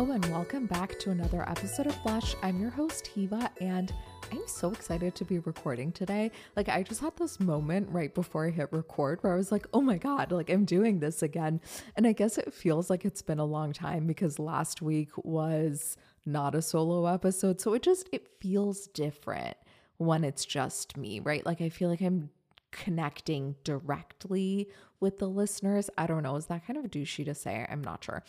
And welcome back to another episode of Blush. I'm your host, Hiwa, and I'm so excited to be recording today. Like, I just had this moment right before I hit record where I was like, oh my God, like I'm doing this again. And I guess it feels like it's been a long time because last week was not a solo episode. So it just, it feels different when it's just me, right? Like, I feel like I'm connecting directly with the listeners. I don't know. Is that kind of douchey to say? I'm not sure.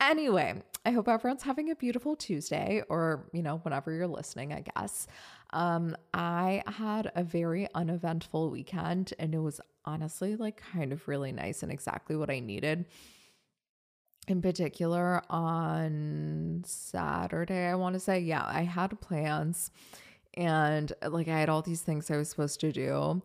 Anyway, I hope everyone's having a beautiful Tuesday or, you know, whenever you're listening, I guess. Um, I had a very uneventful weekend and it was honestly like kind of really nice and exactly what I needed. In particular, on Saturday, I want to say, yeah, I had plans and like I had all these things I was supposed to do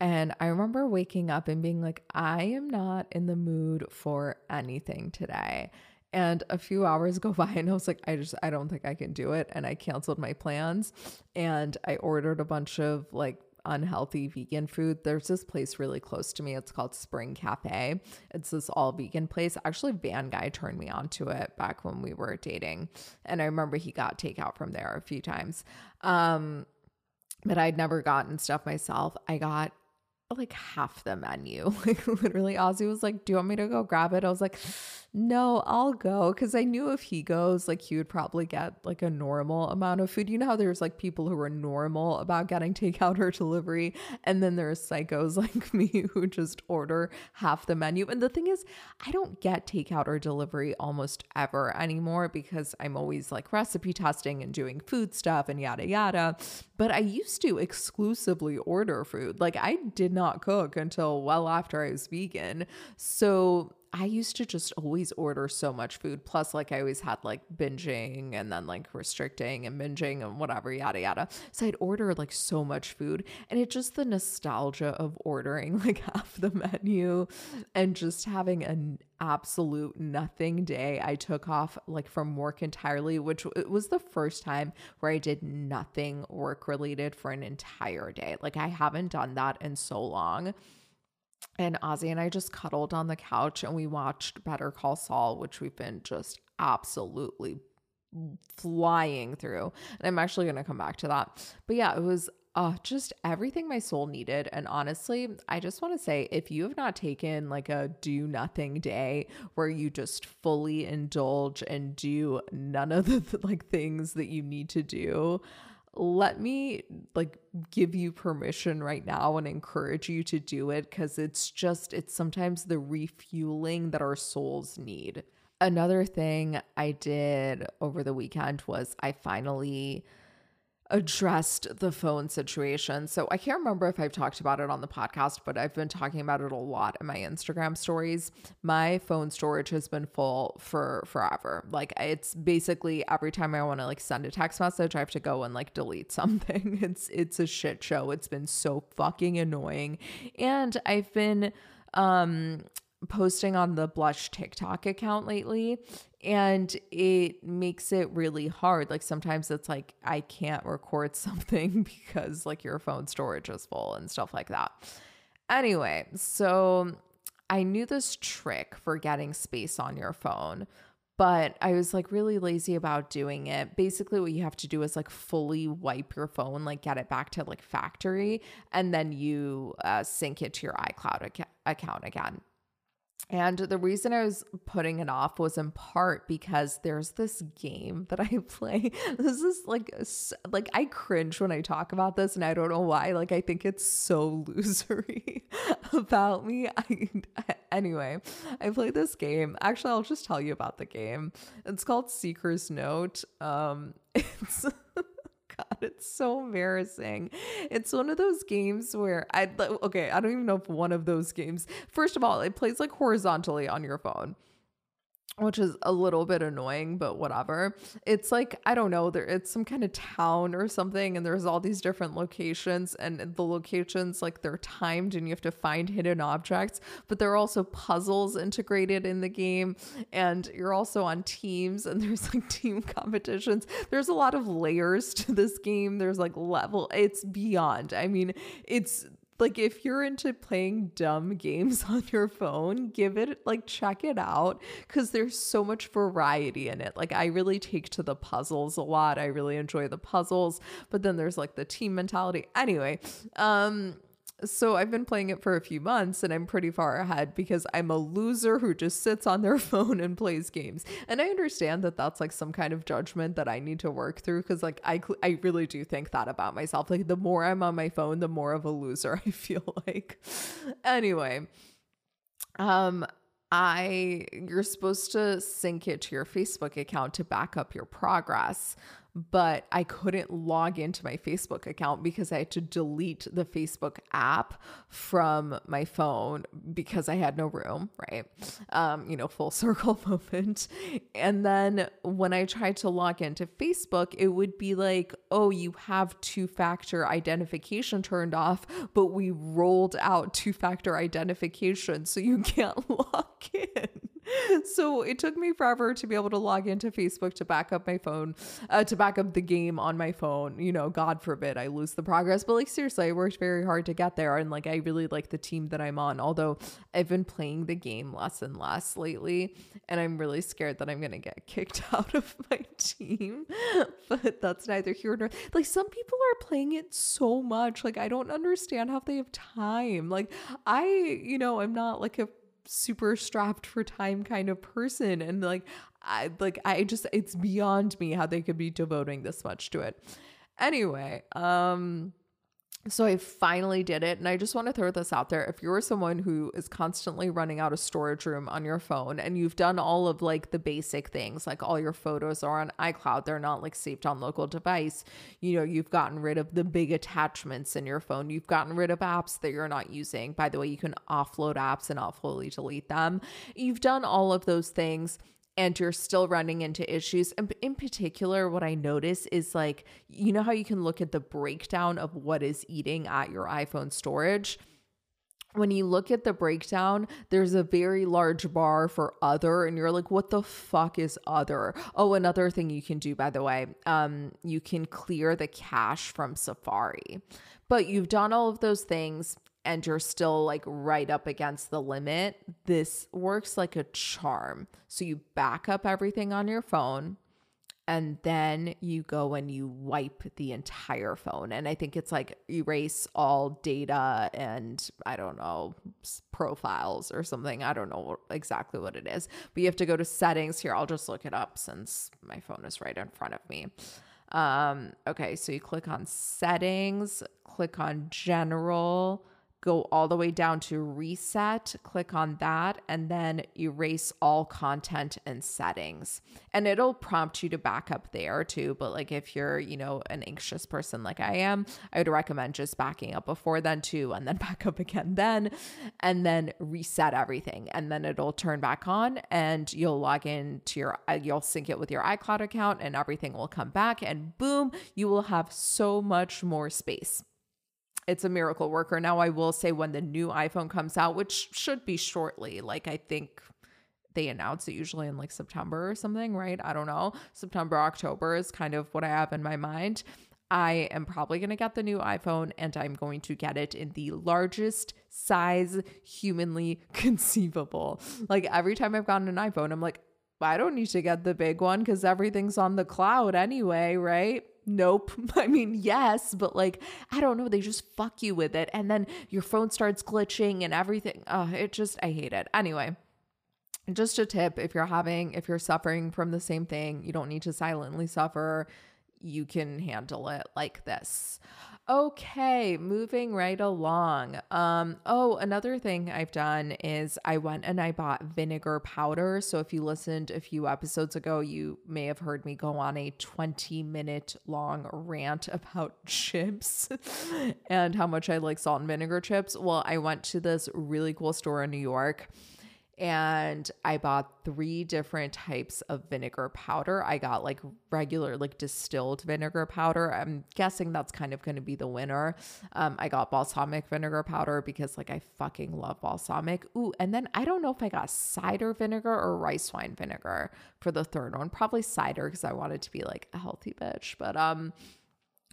and I remember waking up and being like, I am not in the mood for anything today. And a few hours go by and I was like, I just, I don't think I can do it. And I canceled my plans and I ordered a bunch of like unhealthy vegan food. There's this place really close to me. It's called Spring Cafe. It's this all vegan place. Actually, Van Guy turned me onto it back when we were dating. And I remember he got takeout from there a few times. Um, but I'd never gotten stuff myself. I got like half the menu. Like literally Aussie was like, "Do you want me to go grab it?" I was like, "No, I'll go." Cuz I knew if he goes, like he would probably get like a normal amount of food. You know how there's like people who are normal about getting takeout or delivery, and then there's psychos like me who just order half the menu. And the thing is, I don't get takeout or delivery almost ever anymore because I'm always like recipe testing and doing food stuff and yada yada. But I used to exclusively order food. Like I did not cook until well after I was vegan. So I used to just always order so much food. Plus, like, I always had like binging and then like restricting and binging and whatever, yada, yada. So I'd order like so much food. And it just the nostalgia of ordering like half the menu and just having an absolute nothing day. I took off like from work entirely, which it was the first time where I did nothing work related for an entire day. Like, I haven't done that in so long. And Aussie and I just cuddled on the couch and we watched Better Call Saul, which we've been just absolutely flying through. And I'm actually going to come back to that. But yeah, it was uh, just everything my soul needed. And honestly, I just want to say if you have not taken like a do nothing day where you just fully indulge and do none of the like things that you need to do, let me like give you permission right now and encourage you to do it because it's just it's sometimes the refueling that our souls need. Another thing i did over the weekend was i finally addressed the phone situation. So I can't remember if I've talked about it on the podcast, but I've been talking about it a lot in my Instagram stories. My phone storage has been full for forever. Like it's basically every time I want to like send a text message, I have to go and like delete something. It's it's a shit show. It's been so fucking annoying. And I've been um posting on the blush TikTok account lately and it makes it really hard. Like sometimes it's like I can't record something because like your phone storage is full and stuff like that. Anyway, so I knew this trick for getting space on your phone, but I was like really lazy about doing it. Basically, what you have to do is like fully wipe your phone, like get it back to like factory, and then you uh, sync it to your iCloud ac- account again. And the reason I was putting it off was in part because there's this game that I play. This is like like I cringe when I talk about this and I don't know why. Like I think it's so losery about me. I anyway, I play this game. Actually, I'll just tell you about the game. It's called Seeker's Note. Um it's God, it's so embarrassing. It's one of those games where I okay, I don't even know if one of those games. First of all, it plays like horizontally on your phone which is a little bit annoying, but whatever. It's like, I don't know, there it's some kind of town or something, and there's all these different locations, and the locations like they're timed and you have to find hidden objects, but there are also puzzles integrated in the game, and you're also on teams, and there's like team competitions. There's a lot of layers to this game. There's like level, it's beyond. I mean, it's like if you're into playing dumb games on your phone, give it like check it out cuz there's so much variety in it. Like I really take to the puzzles a lot. I really enjoy the puzzles, but then there's like the team mentality. Anyway, um so I've been playing it for a few months and I'm pretty far ahead because I'm a loser who just sits on their phone and plays games. And I understand that that's like some kind of judgment that I need to work through cuz like I I really do think that about myself. Like the more I'm on my phone, the more of a loser I feel like. Anyway, um I you're supposed to sync it to your Facebook account to back up your progress but I couldn't log into my Facebook account because I had to delete the Facebook app from my phone because I had no room, right? Um, you know, full circle moment. And then when I tried to log into Facebook, it would be like, oh, you have two factor identification turned off, but we rolled out two factor identification, so you can't log in. so it took me forever to be able to log into Facebook to back up my phone, uh, to back up the game on my phone. You know, God forbid I lose the progress. But like, seriously, I worked very hard to get there. And like, I really like the team that I'm on, although I've been playing the game less and less lately. And I'm really scared that I'm going to get kicked out of my team. but that's neither here nor like, some people are playing it so much. Like, I don't understand how they have time. Like, I, you know, I'm not like a super strapped for time kind of person and like I like I just it's beyond me how they could be devoting this much to it. Anyway, um so I finally did it. And I just want to throw this out there. If you're someone who is constantly running out of storage room on your phone and you've done all of like the basic things, like all your photos are on iCloud, they're not like saved on local device. You know, you've gotten rid of the big attachments in your phone. You've gotten rid of apps that you're not using. By the way, you can offload apps and not fully delete them. You've done all of those things and you're still running into issues. And in particular, what I notice is like, you know how you can look at the breakdown of what is eating at your iPhone storage? When you look at the breakdown, there's a very large bar for other, and you're like, what the fuck is other? Oh, another thing you can do, by the way, um, you can clear the cache from Safari. But you've done all of those things and you're still like right up against the limit, this works like a charm. So you back up everything on your phone and then you go and you wipe the entire phone. And I think it's like erase all data and I don't know, profiles or something. I don't know exactly what it is, but you have to go to settings here. I'll just look it up since my phone is right in front of me. Um, okay, so you click on settings, click on general go all the way down to reset, click on that, and then erase all content and settings. And it'll prompt you to back up there too. But like if you're, you know, an anxious person like I am, I would recommend just backing up before then too, and then back up again then, and then reset everything. And then it'll turn back on and you'll log in to your, uh, you'll sync it with your iCloud account and everything will come back. And boom, you will have so much more space it's a miracle worker. Now, I will say when the new iPhone comes out, which should be shortly, like I think they announce it usually in like September or something, right? I don't know. September, October is kind of what I have in my mind. I am probably going to get the new iPhone and I'm going to get it in the largest size humanly conceivable. Like every time I've gotten an iPhone, I'm like, I don't need to get the big one because everything's on the cloud anyway, right? Nope. I mean, yes, but like, I don't know. They just fuck you with it. And then your phone starts glitching and everything. Oh, it just, I hate it. Anyway, just a tip if you're having, if you're suffering from the same thing, you don't need to silently suffer. You can handle it like this. Okay, moving right along. Um, oh, another thing I've done is I went and I bought vinegar powder. So if you listened a few episodes ago, you may have heard me go on a 20 minute long rant about chips and how much I like salt and vinegar chips. Well, I went to this really cool store in New York and I bought three different types of vinegar powder. I got like regular, like distilled vinegar powder. I'm guessing that's kind of going to be the winner. Um, I got balsamic vinegar powder because like I fucking love balsamic. Ooh, and then I don't know if I got cider vinegar or rice wine vinegar for the third one. Probably cider because I wanted to be like a healthy bitch. But um,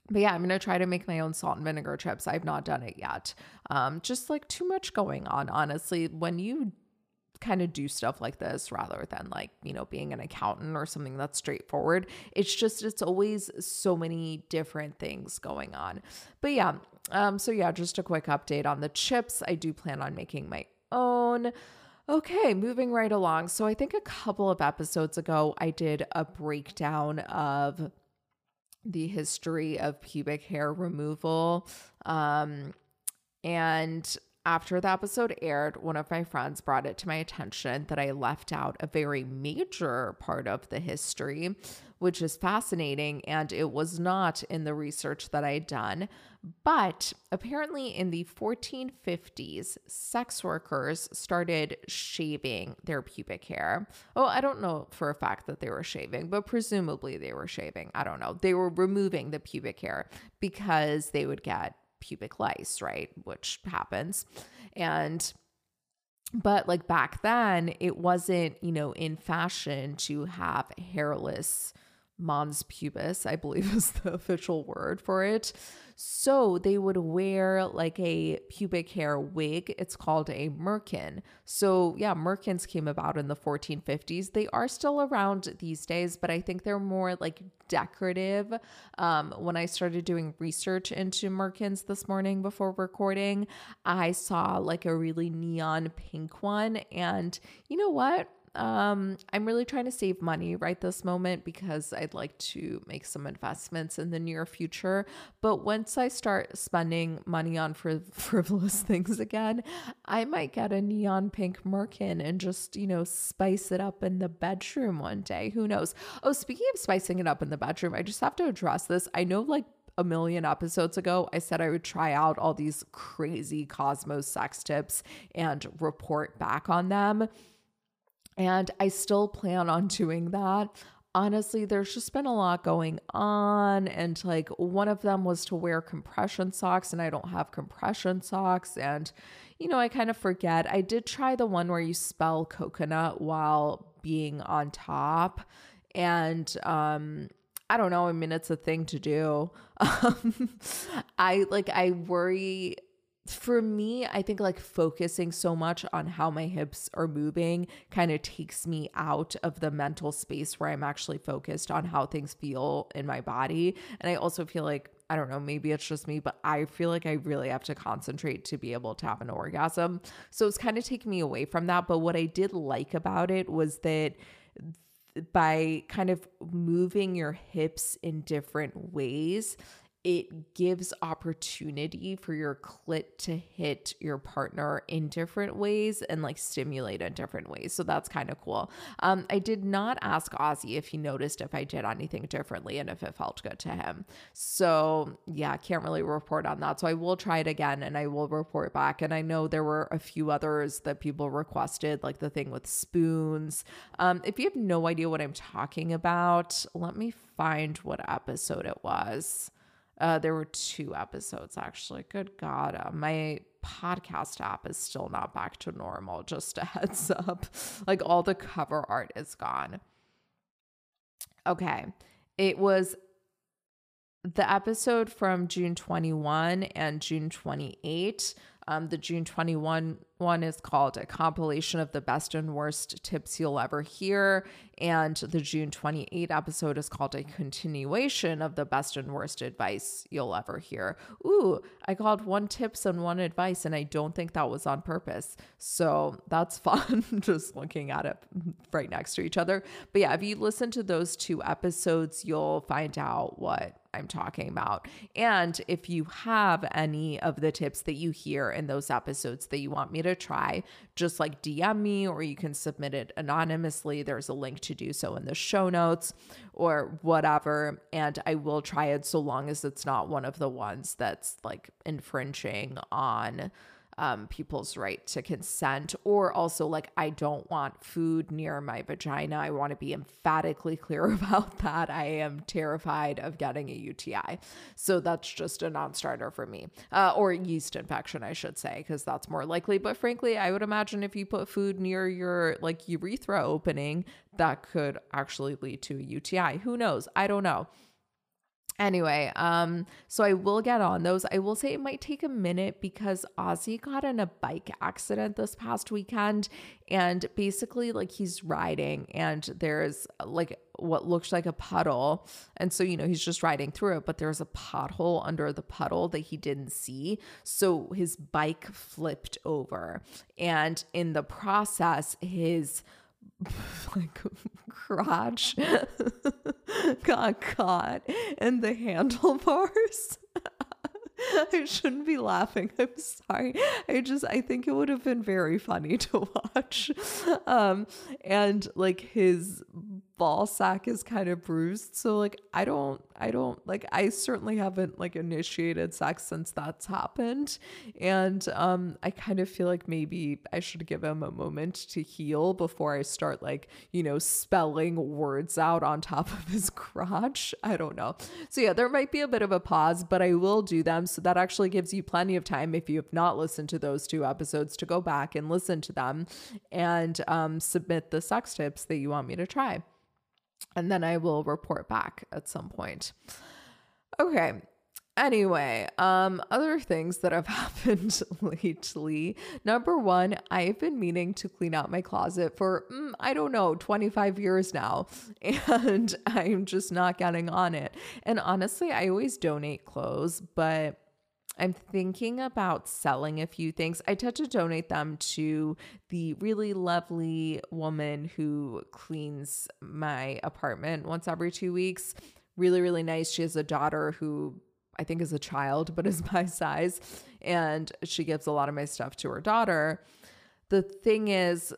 but yeah, I'm gonna try to make my own salt and vinegar chips. I've not done it yet. Um, just like too much going on, honestly. When you kind of do stuff like this rather than like, you know, being an accountant or something that's straightforward. It's just, it's always so many different things going on. But yeah, um, so yeah, just a quick update on the chips. I do plan on making my own. Okay, moving right along. So I think a couple of episodes ago, I did a breakdown of the history of pubic hair removal. Um, and after the episode aired, one of my friends brought it to my attention that I left out a very major part of the history, which is fascinating. And it was not in the research that I'd done. But apparently, in the 1450s, sex workers started shaving their pubic hair. Oh, I don't know for a fact that they were shaving, but presumably they were shaving. I don't know. They were removing the pubic hair because they would get pubic lice, right? Which happens. And but like back then, it wasn't, you know, in fashion to have hairless mons pubis, I believe is the official word for it. So they would wear like a pubic hair wig. It's called a merkin. So, yeah, merkins came about in the 1450s. They are still around these days, but I think they're more like decorative. Um, when I started doing research into merkins this morning before recording, I saw like a really neon pink one. And you know what? Um, I'm really trying to save money right this moment because I'd like to make some investments in the near future. But once I start spending money on fr- frivolous things again, I might get a neon pink merkin and just, you know, spice it up in the bedroom one day. Who knows? Oh, speaking of spicing it up in the bedroom, I just have to address this. I know, like, a million episodes ago, I said I would try out all these crazy Cosmos sex tips and report back on them. And I still plan on doing that. Honestly, there's just been a lot going on. And like one of them was to wear compression socks, and I don't have compression socks. And, you know, I kind of forget. I did try the one where you spell coconut while being on top. And, um, I don't know. I mean, it's a thing to do. Um, I like, I worry for me, I think like focusing so much on how my hips are moving kind of takes me out of the mental space where I'm actually focused on how things feel in my body. And I also feel like, I don't know, maybe it's just me, but I feel like I really have to concentrate to be able to have an orgasm. So it's kind of taking me away from that. But what I did like about it was that by kind of moving your hips in different ways, it gives opportunity for your clit to hit your partner in different ways and like stimulate in different ways. So that's kind of cool. Um, I did not ask Aussie if he noticed if I did anything differently and if it felt good to him. So yeah, can't really report on that. So I will try it again and I will report back. And I know there were a few others that people requested, like the thing with spoons. Um, if you have no idea what I'm talking about, let me find what episode it was. Uh, there were two episodes actually. Good God. Uh, my podcast app is still not back to normal. Just a heads up. Like all the cover art is gone. Okay. It was the episode from June 21 and June 28 um, the June 21 one is called A Compilation of the Best and Worst Tips You'll Ever Hear. And the June 28 episode is called A Continuation of the Best and Worst Advice You'll Ever Hear. Ooh, I called one tips and one advice, and I don't think that was on purpose. So that's fun, just looking at it right next to each other. But yeah, if you listen to those two episodes, you'll find out what I'm talking about. And if you have any of the tips that you hear in those episodes that you want me to try, just like DM me or you can submit it anonymously. There's a link to do so in the show notes or whatever. And I will try it so long as it's not one of the ones that's like infringing on um, people's right to consent, or also like, I don't want food near my vagina. I want to be emphatically clear about that. I am terrified of getting a UTI. So that's just a non starter for me, uh, or yeast infection, I should say, because that's more likely. But frankly, I would imagine if you put food near your like urethra opening, that could actually lead to a UTI. Who knows? I don't know. Anyway, um, so I will get on those. I will say it might take a minute because Aussie got in a bike accident this past weekend. And basically, like he's riding and there's like what looks like a puddle. And so, you know, he's just riding through it, but there's a pothole under the puddle that he didn't see. So his bike flipped over. And in the process, his like crotch got caught in the handlebars. I shouldn't be laughing. I'm sorry. I just I think it would have been very funny to watch. Um and like his ball sack is kind of bruised. So like I don't I don't like I certainly haven't like initiated sex since that's happened. And um I kind of feel like maybe I should give him a moment to heal before I start like, you know, spelling words out on top of his crotch. I don't know. So yeah, there might be a bit of a pause, but I will do them so that actually gives you plenty of time if you have not listened to those two episodes to go back and listen to them and um, submit the sex tips that you want me to try and then I will report back at some point. Okay. Anyway, um, other things that have happened lately. Number one, I've been meaning to clean out my closet for, mm, I don't know, 25 years now, and I'm just not getting on it. And honestly, I always donate clothes, but I'm thinking about selling a few things. I tend to donate them to the really lovely woman who cleans my apartment once every two weeks. Really, really nice. She has a daughter who I think is a child, but is my size. And she gives a lot of my stuff to her daughter. The thing is,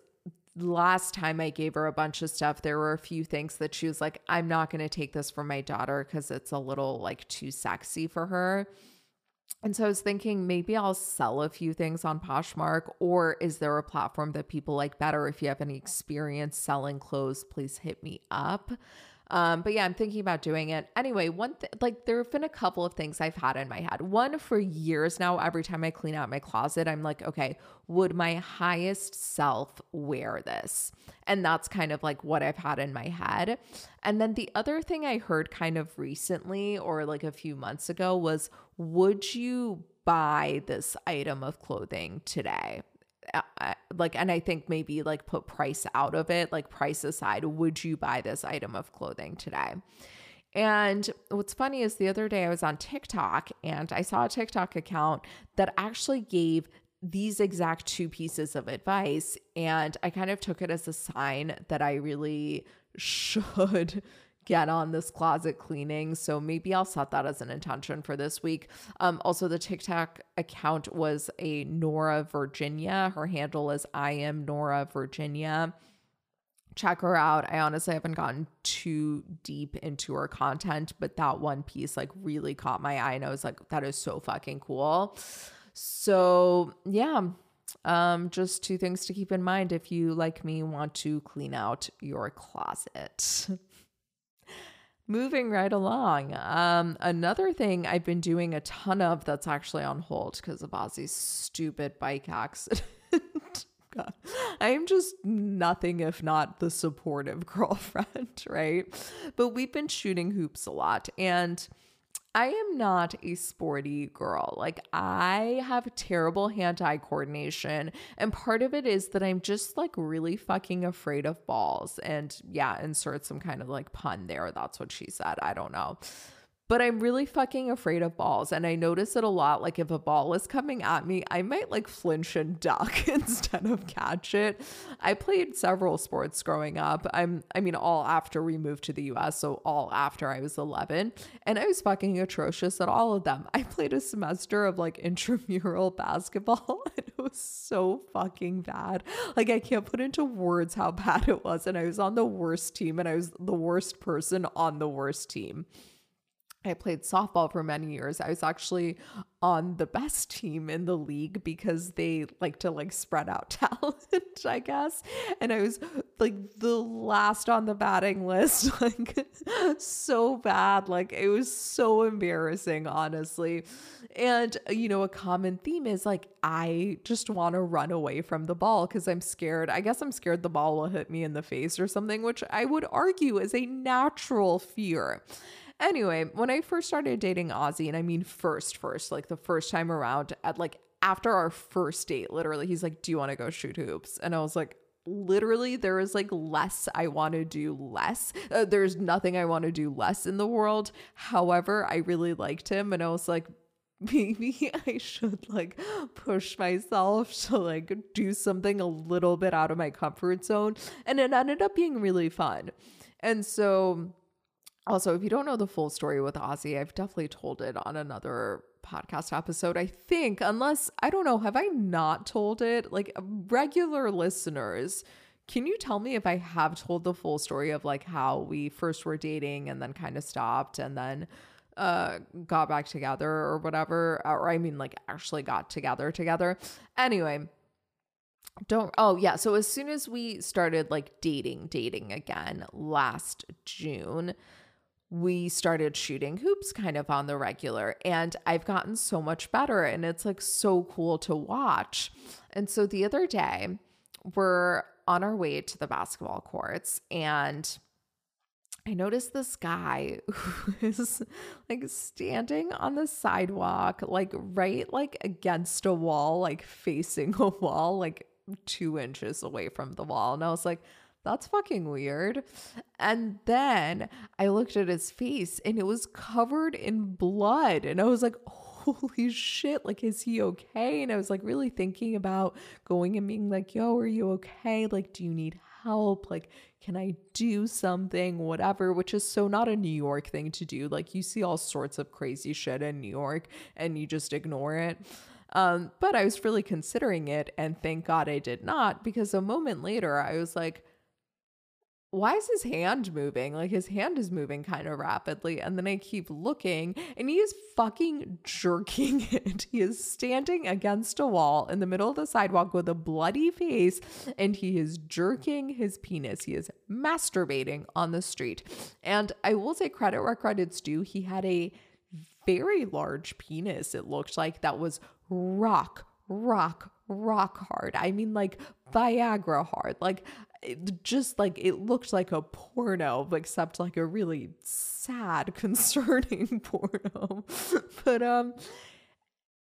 last time I gave her a bunch of stuff, there were a few things that she was like, I'm not going to take this for my daughter because it's a little like too sexy for her. And so I was thinking maybe I'll sell a few things on Poshmark, or is there a platform that people like better? If you have any experience selling clothes, please hit me up. Um, but yeah, I'm thinking about doing it. Anyway, one thing, like there have been a couple of things I've had in my head. One for years now, every time I clean out my closet, I'm like, okay, would my highest self wear this? And that's kind of like what I've had in my head. And then the other thing I heard kind of recently or like a few months ago was, would you buy this item of clothing today? Like and i think maybe like put price out of it like price aside would you buy this item of clothing today and what's funny is the other day I was on TikTok and I saw a TikTok account that actually gave these exact two pieces of advice. And I kind of took it as a sign that I really should get on this closet cleaning. So maybe I'll set that as an intention for this week. Um, also, the TikTok account was a Nora Virginia. Her handle is I am Nora Virginia. Check her out. I honestly haven't gotten too deep into her content, but that one piece like really caught my eye and I was like, that is so fucking cool. So yeah, um, just two things to keep in mind if you, like me, want to clean out your closet. Moving right along. Um, another thing I've been doing a ton of that's actually on hold because of Aussie's stupid bike accident. God, I am just nothing if not the supportive girlfriend, right? But we've been shooting hoops a lot. And I am not a sporty girl. Like, I have terrible hand eye coordination. And part of it is that I'm just like really fucking afraid of balls. And yeah, insert some kind of like pun there. That's what she said. I don't know but I'm really fucking afraid of balls. And I notice it a lot. Like if a ball is coming at me, I might like flinch and duck instead of catch it. I played several sports growing up. I'm, I mean, all after we moved to the US. So all after I was 11. And I was fucking atrocious at all of them. I played a semester of like intramural basketball and it was so fucking bad. Like I can't put into words how bad it was. And I was on the worst team and I was the worst person on the worst team. I played softball for many years. I was actually on the best team in the league because they like to like spread out talent, I guess. And I was like the last on the batting list, like so bad. Like it was so embarrassing, honestly. And uh, you know, a common theme is like I just want to run away from the ball because I'm scared. I guess I'm scared the ball will hit me in the face or something, which I would argue is a natural fear. Anyway, when I first started dating Aussie, and I mean first, first, like the first time around, at like after our first date, literally, he's like, Do you want to go shoot hoops? And I was like, literally there is like less I want to do less. Uh, there's nothing I want to do less in the world. However, I really liked him and I was like maybe I should like push myself to like do something a little bit out of my comfort zone and it ended up being really fun. And so also, if you don't know the full story with Aussie, I've definitely told it on another podcast episode. I think, unless I don't know, have I not told it? Like regular listeners, can you tell me if I have told the full story of like how we first were dating and then kind of stopped and then uh got back together or whatever or I mean like actually got together together. Anyway, don't oh yeah so as soon as we started like dating dating again last june we started shooting hoops kind of on the regular and I've gotten so much better and it's like so cool to watch. And so the other day, we're on our way to the basketball courts and I noticed this guy who is like standing on the sidewalk, like right like against a wall, like facing a wall, like two inches away from the wall. And I was like, that's fucking weird. And then I looked at his face and it was covered in blood. And I was like, holy shit, like, is he okay? And I was like, really thinking about going and being like, yo, are you okay? Like, do you need help? Like, can I do something? Whatever, which is so not a New York thing to do. Like, you see all sorts of crazy shit in New York and you just ignore it. Um, but I was really considering it, and thank God I did not because a moment later I was like, why is his hand moving? Like his hand is moving kind of rapidly. And then I keep looking and he is fucking jerking it. He is standing against a wall in the middle of the sidewalk with a bloody face and he is jerking his penis. He is masturbating on the street. And I will say credit where credit's due. He had a very large penis, it looked like, that was rock, rock, rock hard. I mean, like Viagra hard. Like it just like it looked like a porno, except like a really sad, concerning porno. but um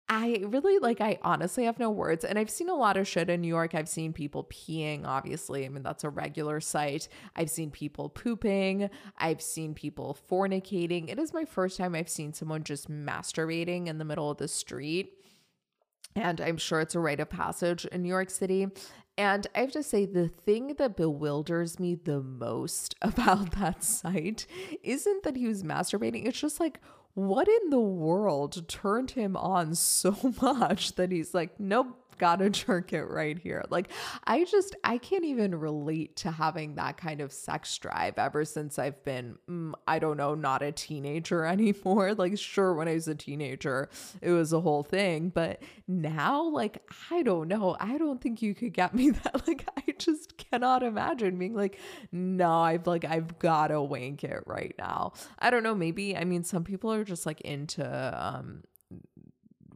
I really like I honestly have no words and I've seen a lot of shit in New York. I've seen people peeing, obviously. I mean, that's a regular sight. I've seen people pooping. I've seen people fornicating. It is my first time I've seen someone just masturbating in the middle of the street. And I'm sure it's a rite of passage in New York City. And I have to say, the thing that bewilders me the most about that site isn't that he was masturbating. It's just like, what in the world turned him on so much that he's like, nope, gotta jerk it right here. Like, I just, I can't even relate to having that kind of sex drive ever since I've been, mm, I don't know, not a teenager anymore. Like, sure, when I was a teenager, it was a whole thing. But now, like, I don't know. I don't think you could get me that. Like, I just cannot imagine being like, no, I've like, I've gotta wank it right now. I don't know. Maybe, I mean, some people are just like into, um,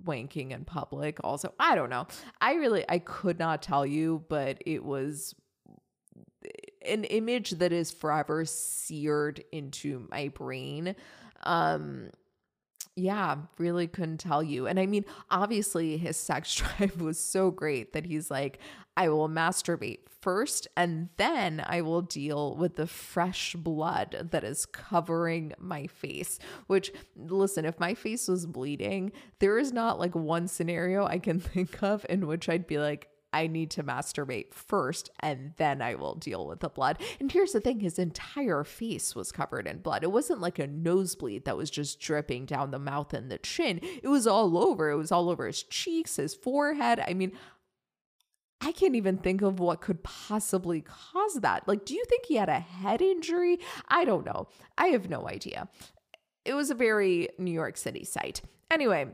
wanking in public also i don't know i really i could not tell you but it was an image that is forever seared into my brain um yeah, really couldn't tell you. And I mean, obviously, his sex drive was so great that he's like, I will masturbate first, and then I will deal with the fresh blood that is covering my face. Which, listen, if my face was bleeding, there is not like one scenario I can think of in which I'd be like, I need to masturbate first and then I will deal with the blood. And here's the thing his entire face was covered in blood. It wasn't like a nosebleed that was just dripping down the mouth and the chin, it was all over. It was all over his cheeks, his forehead. I mean, I can't even think of what could possibly cause that. Like, do you think he had a head injury? I don't know. I have no idea. It was a very New York City site. Anyway,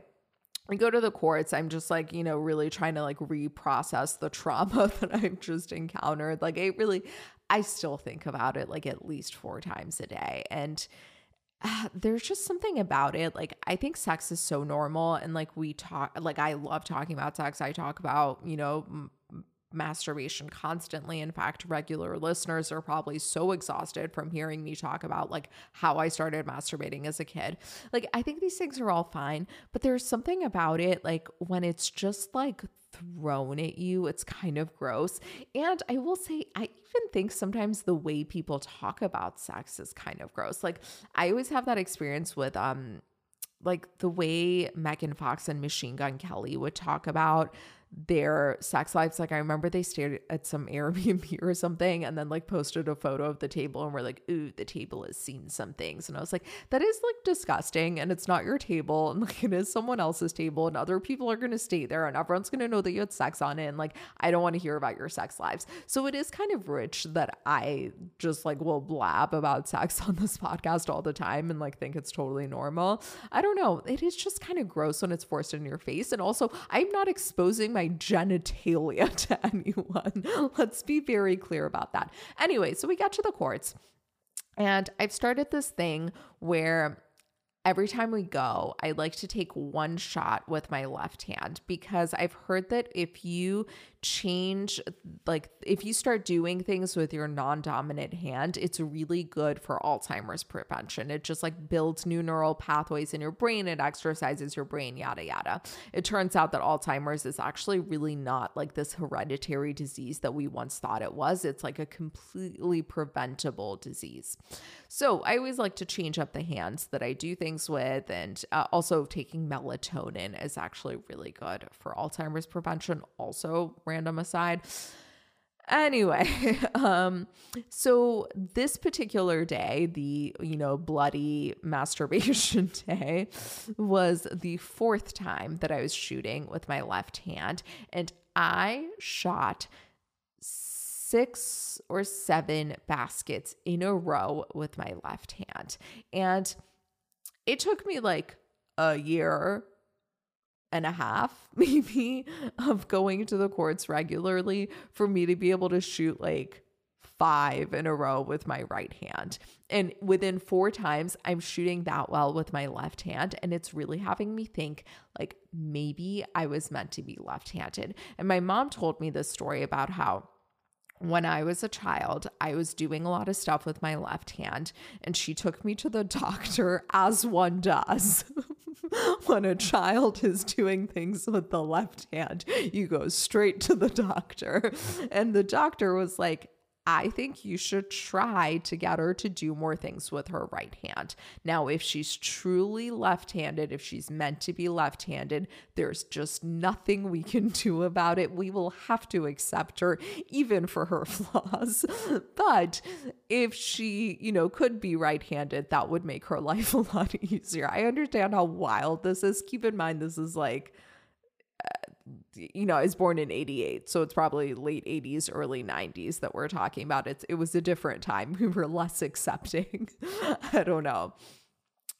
I go to the courts. I'm just like, you know, really trying to like reprocess the trauma that I've just encountered. Like, it really, I still think about it like at least four times a day. And there's just something about it. Like, I think sex is so normal. And like, we talk, like, I love talking about sex. I talk about, you know, masturbation constantly. In fact, regular listeners are probably so exhausted from hearing me talk about like how I started masturbating as a kid. Like, I think these things are all fine, but there's something about it, like when it's just like thrown at you, it's kind of gross. And I will say, I even think sometimes the way people talk about sex is kind of gross. Like, I always have that experience with, um, like the way Megan Fox and Machine Gun Kelly would talk about their sex lives. Like I remember they stayed at some Airbnb or something and then like posted a photo of the table and we're like, ooh, the table has seen some things. And I was like, that is like disgusting and it's not your table and like it is someone else's table and other people are gonna stay there and everyone's gonna know that you had sex on it. And like I don't want to hear about your sex lives. So it is kind of rich that I just like will blab about sex on this podcast all the time and like think it's totally normal. I don't know. It is just kind of gross when it's forced in your face. And also I'm not exposing my genitalia to anyone. Let's be very clear about that. Anyway, so we got to the courts, and I've started this thing where every time we go, I like to take one shot with my left hand because I've heard that if you change, like, if you start doing things with your non dominant hand, it's really good for Alzheimer's prevention. It just like builds new neural pathways in your brain, it exercises your brain, yada, yada. It turns out that Alzheimer's is actually really not like this hereditary disease that we once thought it was. It's like a completely preventable disease. So I always like to change up the hands that I do things with. And uh, also taking melatonin is actually really good for Alzheimer's prevention. Also, random aside. Anyway, um, so this particular day, the you know bloody masturbation day, was the fourth time that I was shooting with my left hand, and I shot six or seven baskets in a row with my left hand. And it took me like a year and a half, maybe, of going to the courts regularly for me to be able to shoot like five in a row with my right hand. And within four times, I'm shooting that well with my left hand. And it's really having me think like maybe I was meant to be left handed. And my mom told me this story about how when I was a child, I was doing a lot of stuff with my left hand, and she took me to the doctor, as one does. when a child is doing things with the left hand, you go straight to the doctor. And the doctor was like, I think you should try to get her to do more things with her right hand. Now, if she's truly left handed, if she's meant to be left handed, there's just nothing we can do about it. We will have to accept her, even for her flaws. But if she, you know, could be right handed, that would make her life a lot easier. I understand how wild this is. Keep in mind, this is like you know, I was born in 88, so it's probably late 80s, early 90s that we're talking about. It's it was a different time. We were less accepting. I don't know.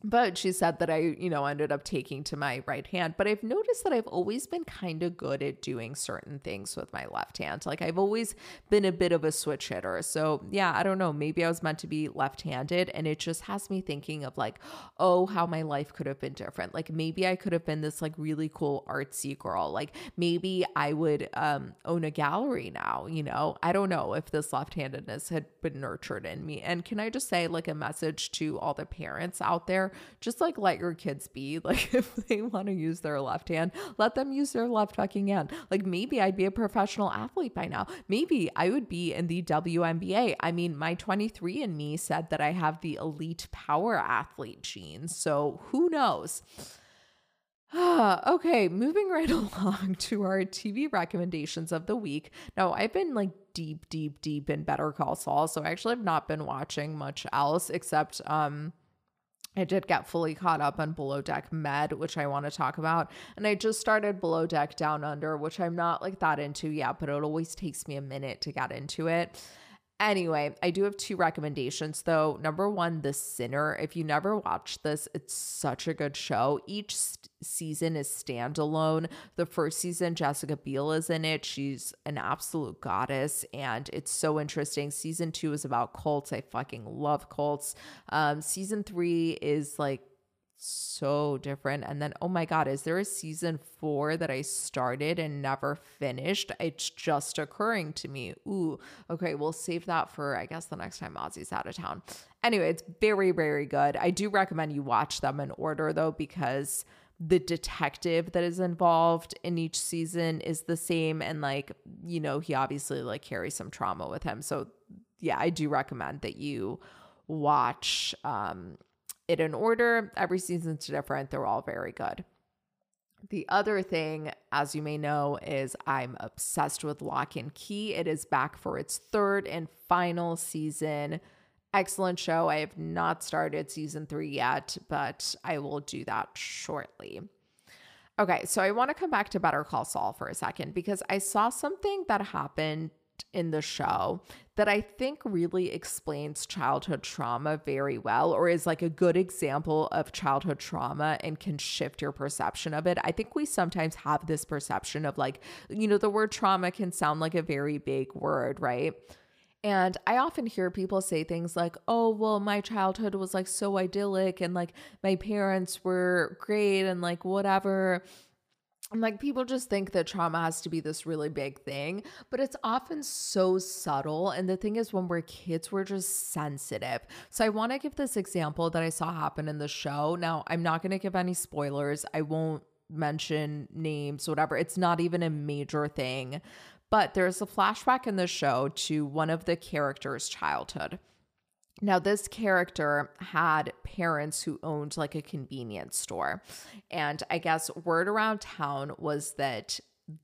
But she said that I, you know, ended up taking to my right hand. But I've noticed that I've always been kind of good at doing certain things with my left hand. Like I've always been a bit of a switch hitter. So yeah, I don't know. Maybe I was meant to be left handed. And it just has me thinking of like, oh, how my life could have been different. Like maybe I could have been this like really cool artsy girl. Like maybe I would um, own a gallery now, you know? I don't know if this left handedness had been nurtured in me. And can I just say, like, a message to all the parents out there? Just like let your kids be. Like if they want to use their left hand, let them use their left fucking hand. Like maybe I'd be a professional athlete by now. Maybe I would be in the WNBA. I mean, my 23andMe said that I have the elite power athlete genes. So who knows? okay, moving right along to our TV recommendations of the week. Now, I've been like deep, deep, deep in Better Call Saul, so I actually have not been watching much else except um I did get fully caught up on Below Deck Med, which I want to talk about. And I just started Below Deck Down Under, which I'm not like that into yet, but it always takes me a minute to get into it. Anyway, I do have two recommendations though. Number one, The Sinner. If you never watched this, it's such a good show. Each st- season is standalone. The first season, Jessica Biel is in it. She's an absolute goddess, and it's so interesting. Season two is about cults. I fucking love cults. Um, season three is like so different. And then, oh my God, is there a season four that I started and never finished? It's just occurring to me. Ooh, okay, we'll save that for, I guess, the next time Aussie's out of town. Anyway, it's very, very good. I do recommend you watch them in order though, because the detective that is involved in each season is the same. And like, you know, he obviously like carries some trauma with him. So, yeah, I do recommend that you watch um it in order. Every season's different. They're all very good. The other thing, as you may know, is I'm obsessed with Locke and Key. It is back for its third and final season. Excellent show. I have not started season three yet, but I will do that shortly. Okay, so I want to come back to Better Call Saul for a second because I saw something that happened in the show that I think really explains childhood trauma very well, or is like a good example of childhood trauma and can shift your perception of it. I think we sometimes have this perception of like, you know, the word trauma can sound like a very big word, right? And I often hear people say things like, oh, well, my childhood was like so idyllic and like my parents were great and like whatever. And like people just think that trauma has to be this really big thing, but it's often so subtle. And the thing is, when we're kids, we're just sensitive. So I want to give this example that I saw happen in the show. Now, I'm not going to give any spoilers, I won't mention names, whatever. It's not even a major thing. But there's a flashback in the show to one of the characters' childhood. Now, this character had parents who owned like a convenience store. And I guess word around town was that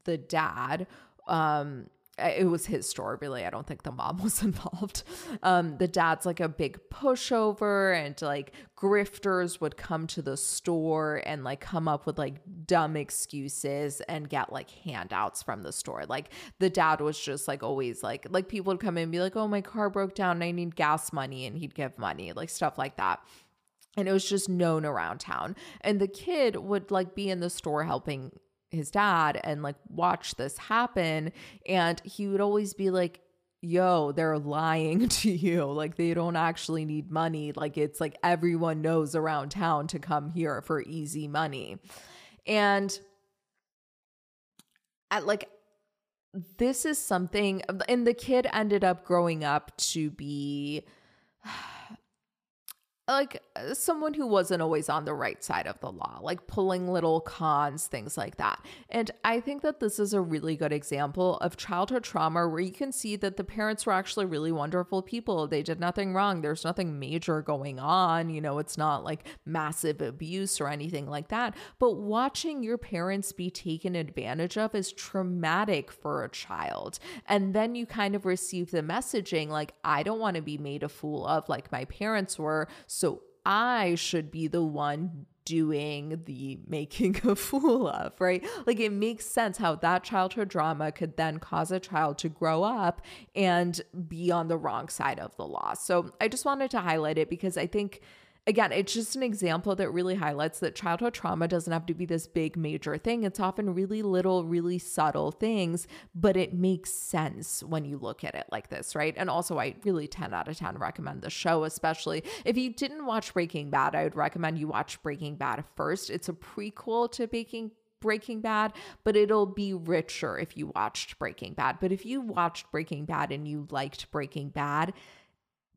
the dad um, it was his store really. I don't think the mom was involved. Um the dad's like a big pushover and like grifters would come to the store and like come up with like dumb excuses and get like handouts from the store. Like the dad was just like always like like people would come in and be like oh my car broke down. I need gas money and he'd give money like stuff like that. And it was just known around town. And the kid would like be in the store helping his dad and like watch this happen and he would always be like yo they're lying to you. Like they don't actually need money. Like it's like everyone knows around town to come here for easy money. And at like this is something and the kid ended up growing up to be like uh, someone who wasn't always on the right side of the law, like pulling little cons, things like that. And I think that this is a really good example of childhood trauma where you can see that the parents were actually really wonderful people. They did nothing wrong. There's nothing major going on. You know, it's not like massive abuse or anything like that. But watching your parents be taken advantage of is traumatic for a child. And then you kind of receive the messaging like, I don't want to be made a fool of like my parents were. So I should be the one doing the making a fool of, right? Like it makes sense how that childhood drama could then cause a child to grow up and be on the wrong side of the law. So I just wanted to highlight it because I think again, it's just an example that really highlights that childhood trauma doesn't have to be this big major thing. It's often really little, really subtle things, but it makes sense when you look at it like this, right? And also, I really 10 out of 10 recommend the show, especially if you didn't watch Breaking Bad, I would recommend you watch Breaking Bad first. It's a prequel to Breaking Breaking Bad, but it'll be richer if you watched Breaking Bad. But if you watched Breaking Bad and you liked Breaking Bad,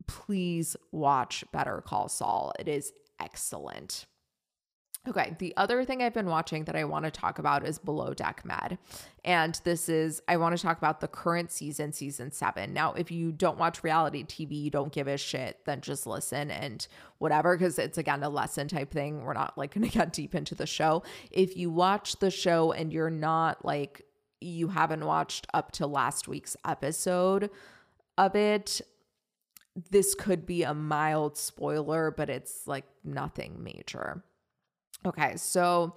please watch Better Call Saul. It is excellent. Okay, the other thing I've been watching that I want to talk about is Below Deck Med. And this is, I want to talk about the current season, season seven. Now, if you don't watch reality TV, you don't give a shit, then just listen and whatever, because it's again a lesson type thing. We're not like going to get deep into the show. If you watch the show and you're not like, you haven't watched up to last week's episode of it, this could be a mild spoiler, but it's like nothing major. Okay, so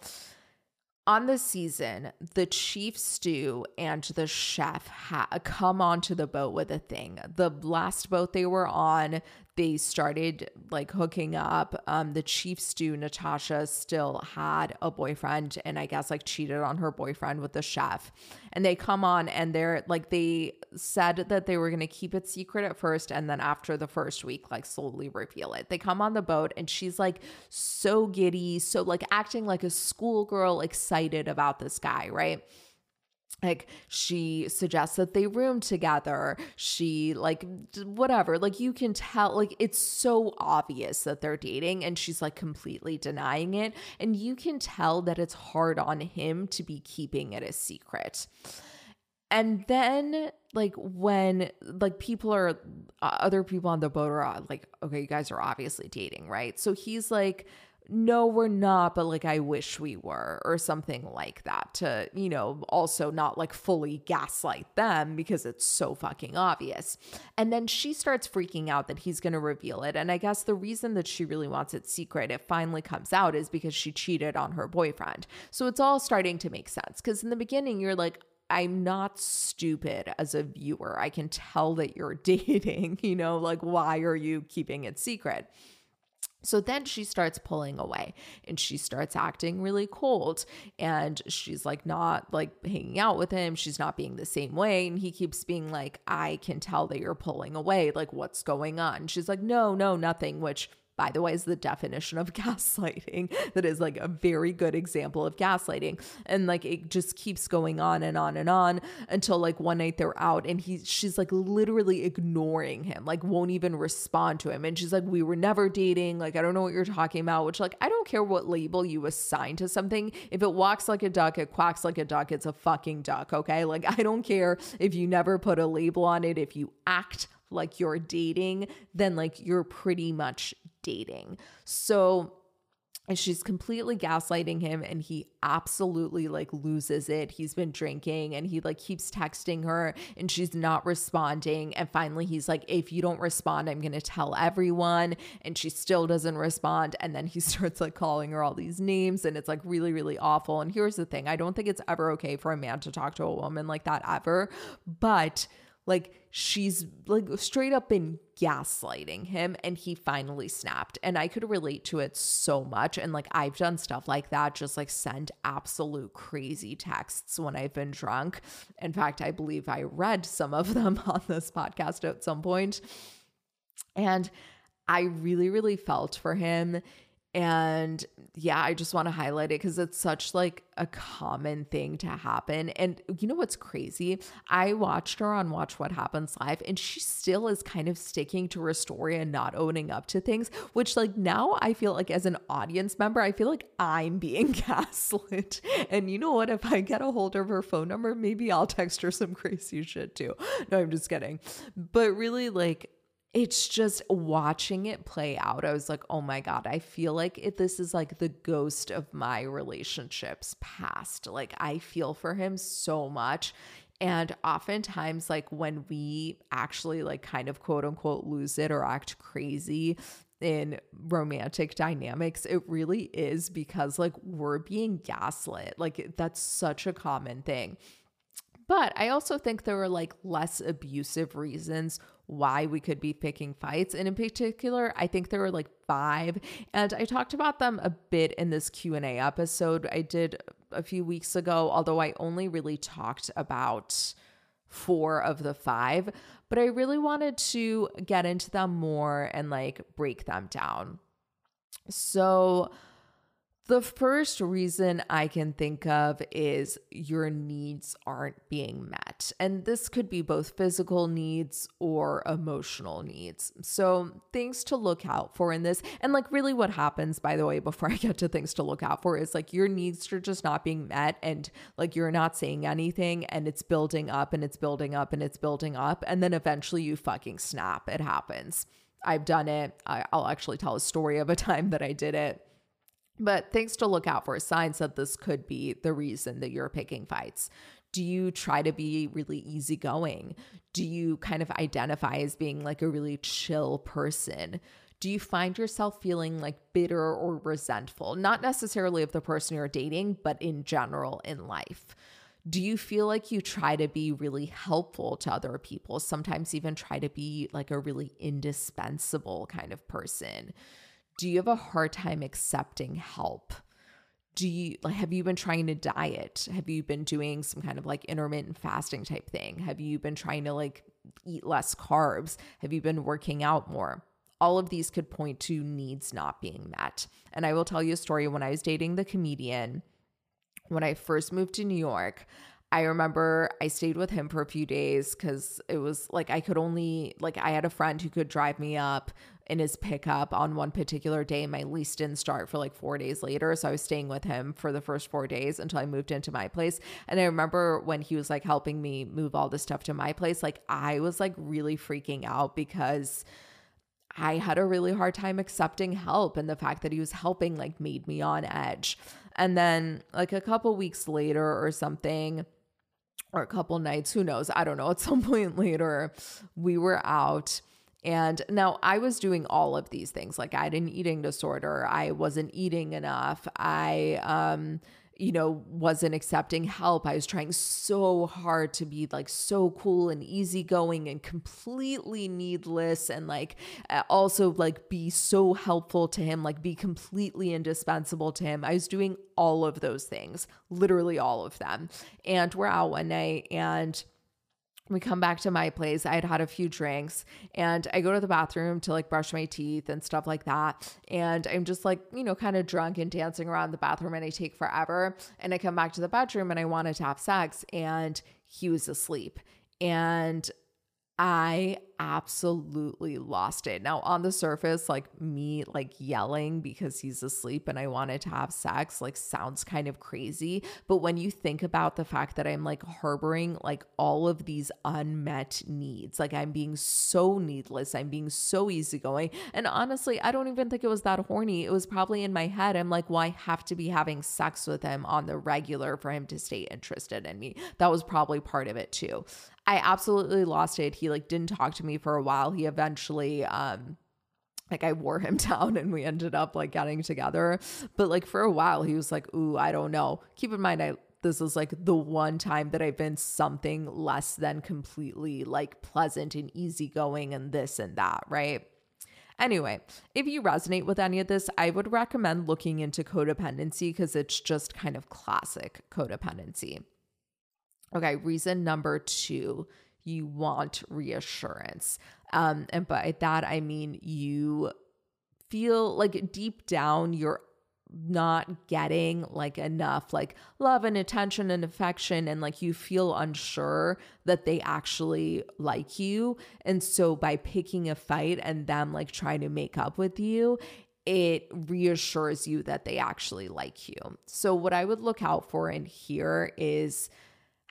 on the season, the chief stew and the chef ha- come onto the boat with a thing. The last boat they were on, they started like hooking up. Um, the chief stew, Natasha, still had a boyfriend and I guess like cheated on her boyfriend with the chef. And they come on and they're like, they said that they were going to keep it secret at first. And then after the first week, like slowly reveal it. They come on the boat and she's like so giddy, so like acting like a schoolgirl excited about this guy, right? Like she suggests that they room together. She like whatever. Like you can tell like it's so obvious that they're dating and she's like completely denying it. And you can tell that it's hard on him to be keeping it a secret. And then like when like people are uh, other people on the boat are like okay you guys are obviously dating right? So he's like no, we're not, but like I wish we were, or something like that to, you know, also not like fully gaslight them because it's so fucking obvious. And then she starts freaking out that he's going to reveal it. And I guess the reason that she really wants it secret, it finally comes out, is because she cheated on her boyfriend. So it's all starting to make sense because in the beginning, you're like, I'm not stupid as a viewer. I can tell that you're dating, you know, like, why are you keeping it secret? So then she starts pulling away and she starts acting really cold and she's like not like hanging out with him. She's not being the same way. And he keeps being like, I can tell that you're pulling away. Like, what's going on? She's like, no, no, nothing, which by the way, is the definition of gaslighting. That is like a very good example of gaslighting. And like it just keeps going on and on and on until like one night they're out and he she's like literally ignoring him, like won't even respond to him. And she's like, We were never dating. Like, I don't know what you're talking about, which like I don't care what label you assign to something. If it walks like a duck, it quacks like a duck, it's a fucking duck. Okay. Like I don't care if you never put a label on it, if you act like you're dating, then like you're pretty much dating. So and she's completely gaslighting him and he absolutely like loses it. He's been drinking and he like keeps texting her and she's not responding. And finally he's like if you don't respond i'm going to tell everyone. And she still doesn't respond. And then he starts like calling her all these names and it's like really really awful. And here's the thing i don't think it's ever okay for a man to talk to a woman like that ever. But like she's like straight up been gaslighting him and he finally snapped. And I could relate to it so much. And like I've done stuff like that, just like send absolute crazy texts when I've been drunk. In fact, I believe I read some of them on this podcast at some point. And I really, really felt for him. And yeah, I just want to highlight it because it's such like a common thing to happen. And you know what's crazy? I watched her on Watch What Happens Live, and she still is kind of sticking to her story and not owning up to things, which like now I feel like as an audience member, I feel like I'm being gaslit. And you know what? If I get a hold of her phone number, maybe I'll text her some crazy shit too. No, I'm just kidding. But really, like, it's just watching it play out. I was like, oh my God, I feel like it, this is like the ghost of my relationships past. Like, I feel for him so much. And oftentimes, like, when we actually, like, kind of quote unquote lose it or act crazy, in romantic dynamics, it really is because like we're being gaslit. Like that's such a common thing. But I also think there are like less abusive reasons why we could be picking fights. And in particular, I think there were like five, and I talked about them a bit in this Q&A episode I did a few weeks ago, although I only really talked about four of the five, but I really wanted to get into them more and like break them down. So, The first reason I can think of is your needs aren't being met. And this could be both physical needs or emotional needs. So, things to look out for in this. And, like, really, what happens, by the way, before I get to things to look out for, is like your needs are just not being met. And, like, you're not saying anything. And it's building up and it's building up and it's building up. And then eventually you fucking snap. It happens. I've done it. I, I'll actually tell a story of a time that I did it but things to look out for signs that this could be the reason that you're picking fights. Do you try to be really easygoing? Do you kind of identify as being like a really chill person? Do you find yourself feeling like bitter or resentful? Not necessarily of the person you're dating, but in general in life. Do you feel like you try to be really helpful to other people? Sometimes even try to be like a really indispensable kind of person do you have a hard time accepting help? Do you like have you been trying to diet? Have you been doing some kind of like intermittent fasting type thing? Have you been trying to like eat less carbs? Have you been working out more? All of these could point to needs not being met. And I will tell you a story when I was dating the comedian when I first moved to New York, I remember I stayed with him for a few days because it was like I could only, like, I had a friend who could drive me up in his pickup on one particular day. My lease didn't start for like four days later. So I was staying with him for the first four days until I moved into my place. And I remember when he was like helping me move all this stuff to my place, like, I was like really freaking out because. I had a really hard time accepting help and the fact that he was helping like made me on edge. And then like a couple weeks later or something, or a couple nights, who knows? I don't know. At some point later, we were out. And now I was doing all of these things. Like I had an eating disorder. I wasn't eating enough. I um you know, wasn't accepting help. I was trying so hard to be like so cool and easygoing and completely needless and like also like be so helpful to him, like be completely indispensable to him. I was doing all of those things, literally all of them. And we're out one night and we come back to my place. I had had a few drinks and I go to the bathroom to like brush my teeth and stuff like that. And I'm just like, you know, kind of drunk and dancing around the bathroom and I take forever. And I come back to the bedroom and I wanted to have sex and he was asleep. And I absolutely lost it. Now, on the surface, like me like yelling because he's asleep and I wanted to have sex, like sounds kind of crazy. But when you think about the fact that I'm like harboring like all of these unmet needs, like I'm being so needless, I'm being so easygoing. And honestly, I don't even think it was that horny. It was probably in my head. I'm like, well, I have to be having sex with him on the regular for him to stay interested in me. That was probably part of it too. I absolutely lost it. He like didn't talk to me for a while. He eventually um like I wore him down and we ended up like getting together. But like for a while he was like, "Ooh, I don't know." Keep in mind I this is like the one time that I've been something less than completely like pleasant and easygoing and this and that, right? Anyway, if you resonate with any of this, I would recommend looking into codependency because it's just kind of classic codependency. Okay, reason number two, you want reassurance. Um, and by that, I mean you feel like deep down you're not getting like enough like love and attention and affection and like you feel unsure that they actually like you and so by picking a fight and them like trying to make up with you it reassures you that they actually like you so what i would look out for in here is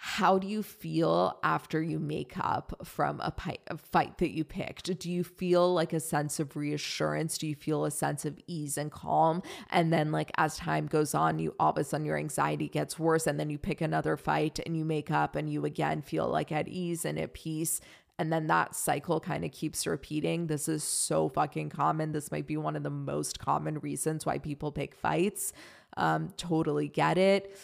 how do you feel after you make up from a, pi- a, fight that you picked? Do you feel like a sense of reassurance? Do you feel a sense of ease and calm? And then, like, as time goes on, you all of a sudden your anxiety gets worse, and then you pick another fight and you make up, and you again feel like at ease and at peace. And then that cycle kind of keeps repeating. This is so fucking common. This might be one of the most common reasons why people pick fights. Um, totally get it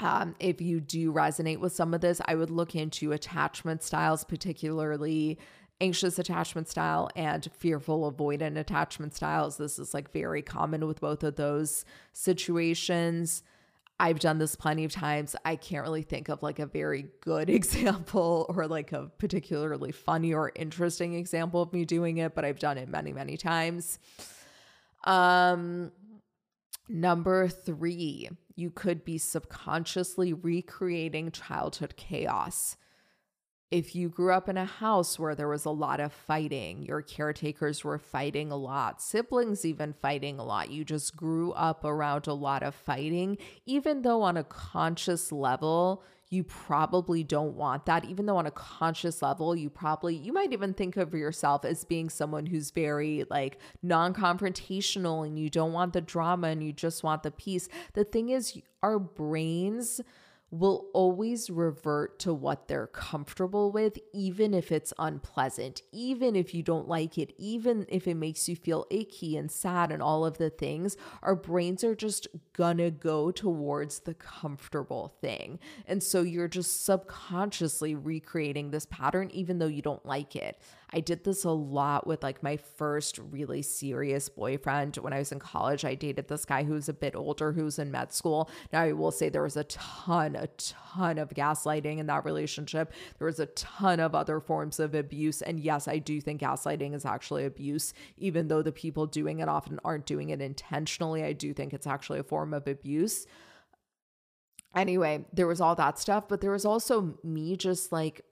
um, if you do resonate with some of this, I would look into attachment styles, particularly anxious attachment style and fearful avoidant attachment styles. This is like very common with both of those situations. I've done this plenty of times. I can't really think of like a very good example or like a particularly funny or interesting example of me doing it, but I've done it many, many times. Um, Number three, you could be subconsciously recreating childhood chaos. If you grew up in a house where there was a lot of fighting, your caretakers were fighting a lot, siblings even fighting a lot, you just grew up around a lot of fighting, even though on a conscious level, you probably don't want that even though on a conscious level you probably you might even think of yourself as being someone who's very like non-confrontational and you don't want the drama and you just want the peace. The thing is our brains will always revert to what they're comfortable with, even if it's unpleasant, even if you don't like it, even if it makes you feel icky and sad and all of the things. Our brains are just gonna go towards the comfortable thing. And so you're just subconsciously recreating this pattern, even though you don't like it. I did this a lot with like my first really serious boyfriend when I was in college. I dated this guy who was a bit older, who was in med school. Now, I will say there was a ton, a ton of gaslighting in that relationship. There was a ton of other forms of abuse. And yes, I do think gaslighting is actually abuse, even though the people doing it often aren't doing it intentionally. I do think it's actually a form of abuse anyway, there was all that stuff, but there was also me just like,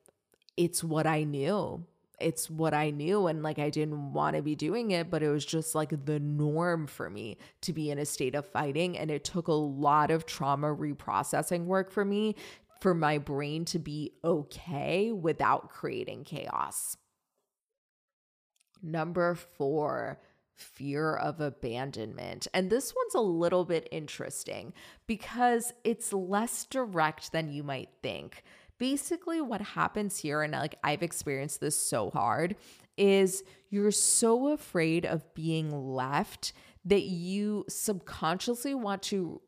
it's what I knew it's what I knew and like I didn't want to be doing it, but it was just like the norm for me to be in a state of fighting. And it took a lot of trauma reprocessing work for me for my brain to be okay without creating chaos. Number four, fear of abandonment. And this one's a little bit interesting because it's less direct than you might think basically what happens here and like I've experienced this so hard is you're so afraid of being left that you subconsciously want to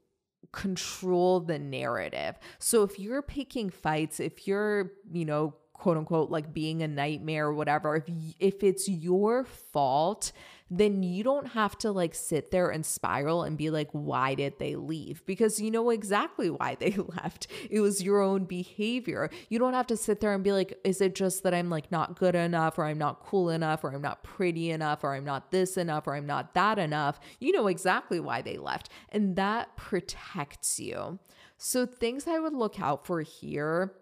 control the narrative. So if you're picking fights, if you're, you know, quote unquote like being a nightmare or whatever, if if it's your fault then you don't have to like sit there and spiral and be like, why did they leave? Because you know exactly why they left. It was your own behavior. You don't have to sit there and be like, is it just that I'm like not good enough or I'm not cool enough or I'm not pretty enough or I'm not this enough or I'm not that enough? You know exactly why they left. And that protects you. So, things I would look out for here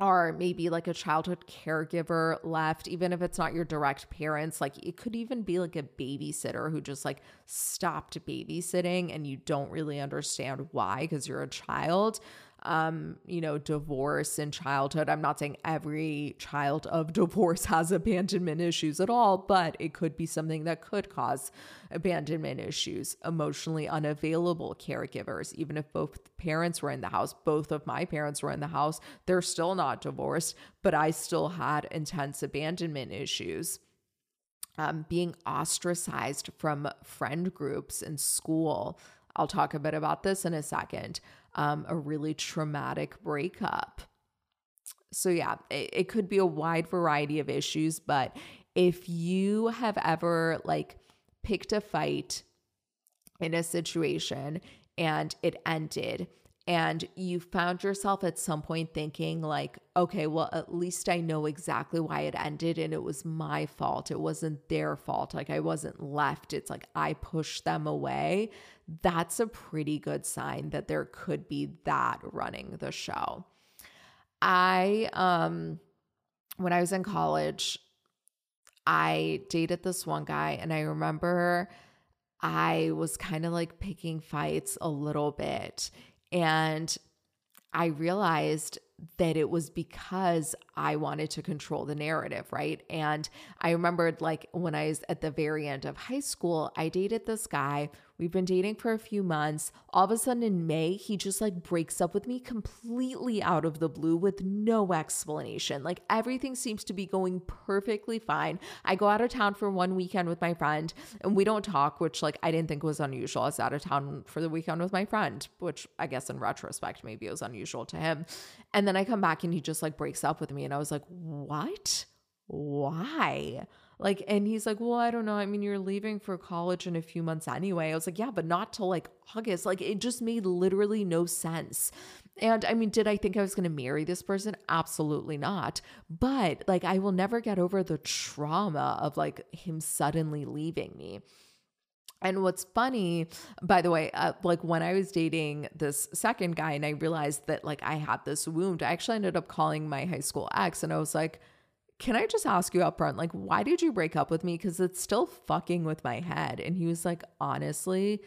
are maybe like a childhood caregiver left, even if it's not your direct parents. Like it could even be like a babysitter who just like stopped babysitting and you don't really understand why because you're a child um, you know, divorce in childhood. I'm not saying every child of divorce has abandonment issues at all, but it could be something that could cause abandonment issues, emotionally unavailable caregivers. Even if both parents were in the house, both of my parents were in the house, they're still not divorced, but I still had intense abandonment issues. Um, being ostracized from friend groups in school. I'll talk a bit about this in a second um, a really traumatic breakup. So, yeah, it, it could be a wide variety of issues, but if you have ever like picked a fight in a situation and it ended and you found yourself at some point thinking like okay well at least i know exactly why it ended and it was my fault. It wasn't their fault. Like i wasn't left. It's like i pushed them away. That's a pretty good sign that there could be that running the show. I um when i was in college i dated this one guy and i remember I was kind of like picking fights a little bit. And I realized that it was because I wanted to control the narrative, right? And I remembered like when I was at the very end of high school, I dated this guy We've been dating for a few months. All of a sudden in May, he just like breaks up with me completely out of the blue with no explanation. Like everything seems to be going perfectly fine. I go out of town for one weekend with my friend and we don't talk, which like I didn't think was unusual. I was out of town for the weekend with my friend, which I guess in retrospect, maybe it was unusual to him. And then I come back and he just like breaks up with me. And I was like, what? Why? Like, and he's like, well, I don't know. I mean, you're leaving for college in a few months anyway. I was like, yeah, but not till like August. Like, it just made literally no sense. And I mean, did I think I was going to marry this person? Absolutely not. But like, I will never get over the trauma of like him suddenly leaving me. And what's funny, by the way, uh, like when I was dating this second guy and I realized that like I had this wound, I actually ended up calling my high school ex and I was like, can I just ask you up front, like, why did you break up with me? Because it's still fucking with my head. And he was like, honestly,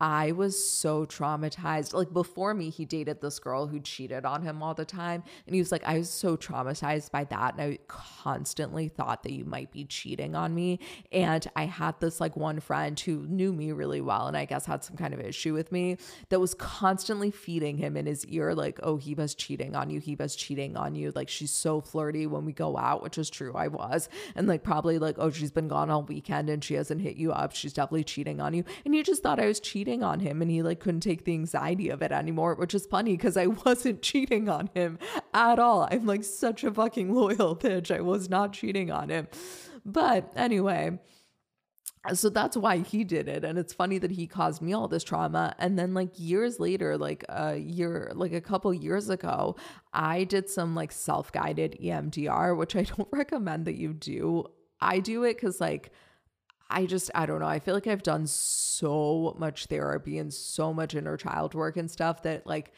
I was so traumatized. Like before me, he dated this girl who cheated on him all the time. And he was like, I was so traumatized by that. And I constantly thought that you might be cheating on me. And I had this like one friend who knew me really well and I guess had some kind of issue with me that was constantly feeding him in his ear, like, oh, he was cheating on you. He was cheating on you. Like she's so flirty when we go out, which is true. I was. And like probably like, oh, she's been gone all weekend and she hasn't hit you up. She's definitely cheating on you. And you just thought I was cheating cheating on him and he like couldn't take the anxiety of it anymore, which is funny because I wasn't cheating on him at all. I'm like such a fucking loyal bitch. I was not cheating on him. But anyway, so that's why he did it and it's funny that he caused me all this trauma and then like years later like a year like a couple years ago i did some like self-guided emdr which i don't recommend that you do i do it because like I just, I don't know. I feel like I've done so much therapy and so much inner child work and stuff that, like,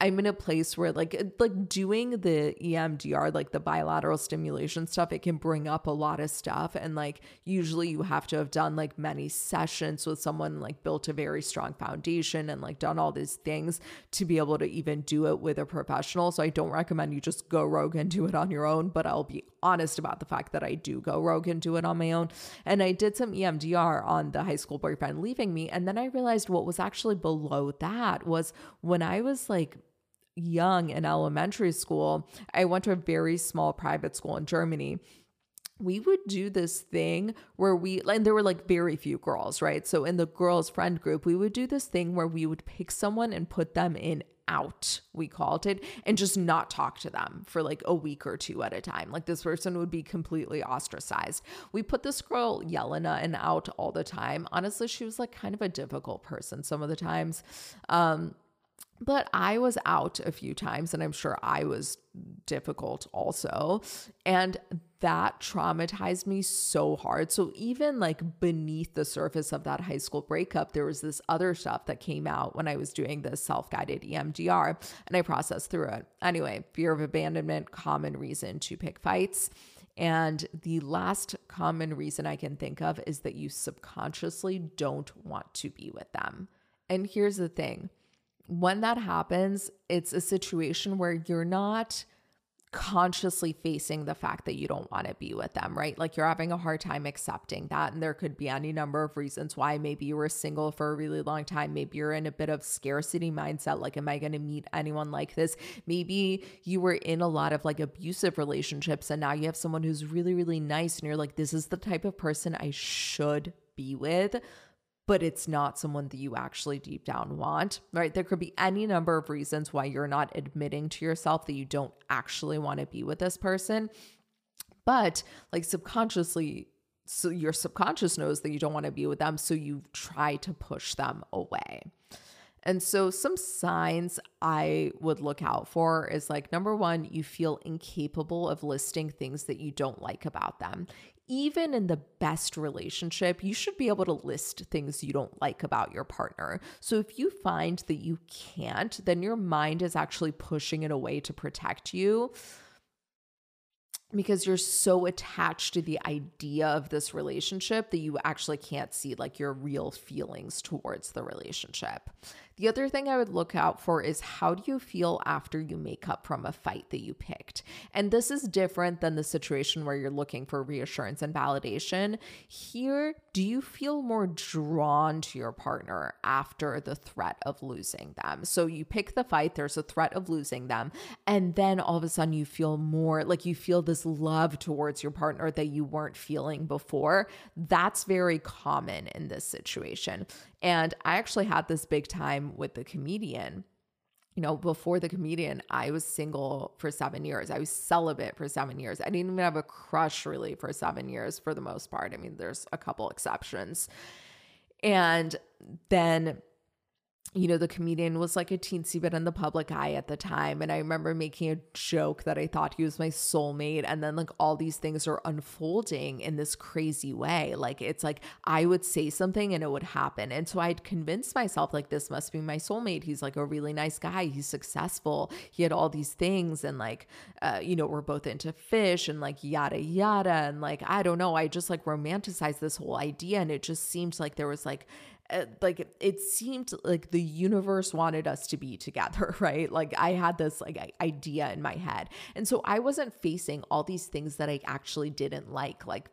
I'm in a place where like like doing the EMDR like the bilateral stimulation stuff it can bring up a lot of stuff. And like usually you have to have done like many sessions with someone like built a very strong foundation and like done all these things to be able to even do it with a professional. So I don't recommend you just go rogue and do it on your own but I'll be honest about the fact that I do go rogue and do it on my own. And I did some EMDR on the high school boyfriend leaving me. And then I realized what was actually below that was when I was like young in elementary school, I went to a very small private school in Germany. We would do this thing where we and there were like very few girls right? So in the girls friend group we would do this thing where we would pick someone and put them in out we called it and just not talk to them for like a week or two at a time. Like this person would be completely ostracized. We put this girl yelena in out all the time. Honestly she was like kind of a difficult person some of the times. Um but I was out a few times and I'm sure I was difficult also. And that traumatized me so hard. So, even like beneath the surface of that high school breakup, there was this other stuff that came out when I was doing this self guided EMDR and I processed through it. Anyway, fear of abandonment, common reason to pick fights. And the last common reason I can think of is that you subconsciously don't want to be with them. And here's the thing when that happens, it's a situation where you're not consciously facing the fact that you don't want to be with them, right? Like you're having a hard time accepting that. And there could be any number of reasons why. Maybe you were single for a really long time. Maybe you're in a bit of scarcity mindset. Like, am I going to meet anyone like this? Maybe you were in a lot of like abusive relationships and now you have someone who's really, really nice. And you're like, this is the type of person I should be with but it's not someone that you actually deep down want, right? There could be any number of reasons why you're not admitting to yourself that you don't actually want to be with this person. But like subconsciously, so your subconscious knows that you don't want to be with them. So you try to push them away. And so, some signs I would look out for is like number one, you feel incapable of listing things that you don't like about them even in the best relationship, you should be able to list things you don't like about your partner. So if you find that you can't, then your mind is actually pushing it away to protect you because you're so attached to the idea of this relationship that you actually can't see like your real feelings towards the relationship. The other thing I would look out for is how do you feel after you make up from a fight that you picked? And this is different than the situation where you're looking for reassurance and validation. Here, do you feel more drawn to your partner after the threat of losing them? So you pick the fight, there's a threat of losing them, and then all of a sudden you feel more like you feel this love towards your partner that you weren't feeling before. That's very common in this situation. And I actually had this big time with the comedian. You know, before the comedian, I was single for seven years. I was celibate for seven years. I didn't even have a crush really for seven years for the most part. I mean, there's a couple exceptions. And then you know, the comedian was like a teensy bit in the public eye at the time. And I remember making a joke that I thought he was my soulmate. And then, like, all these things are unfolding in this crazy way. Like, it's like I would say something and it would happen. And so I'd convinced myself, like, this must be my soulmate. He's like a really nice guy. He's successful. He had all these things. And, like, uh, you know, we're both into fish and, like, yada, yada. And, like, I don't know. I just, like, romanticized this whole idea. And it just seemed like there was, like, uh, like it seemed like the universe wanted us to be together right? Like i had this like idea in my head. And so i wasn't facing all these things that i actually didn't like. Like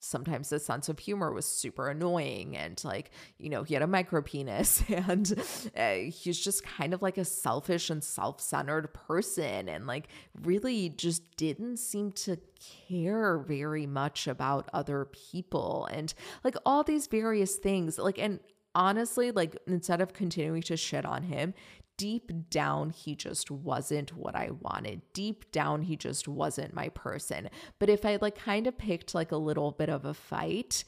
sometimes the sense of humor was super annoying and like you know he had a micro penis and uh, he's just kind of like a selfish and self-centered person. And like really just didn't seem to care very much about other people. And like all these various things like and honestly, like instead of continuing to shit on him, deep down, he just wasn't what I wanted. Deep down, he just wasn't my person. But if I like kind of picked like a little bit of a fight,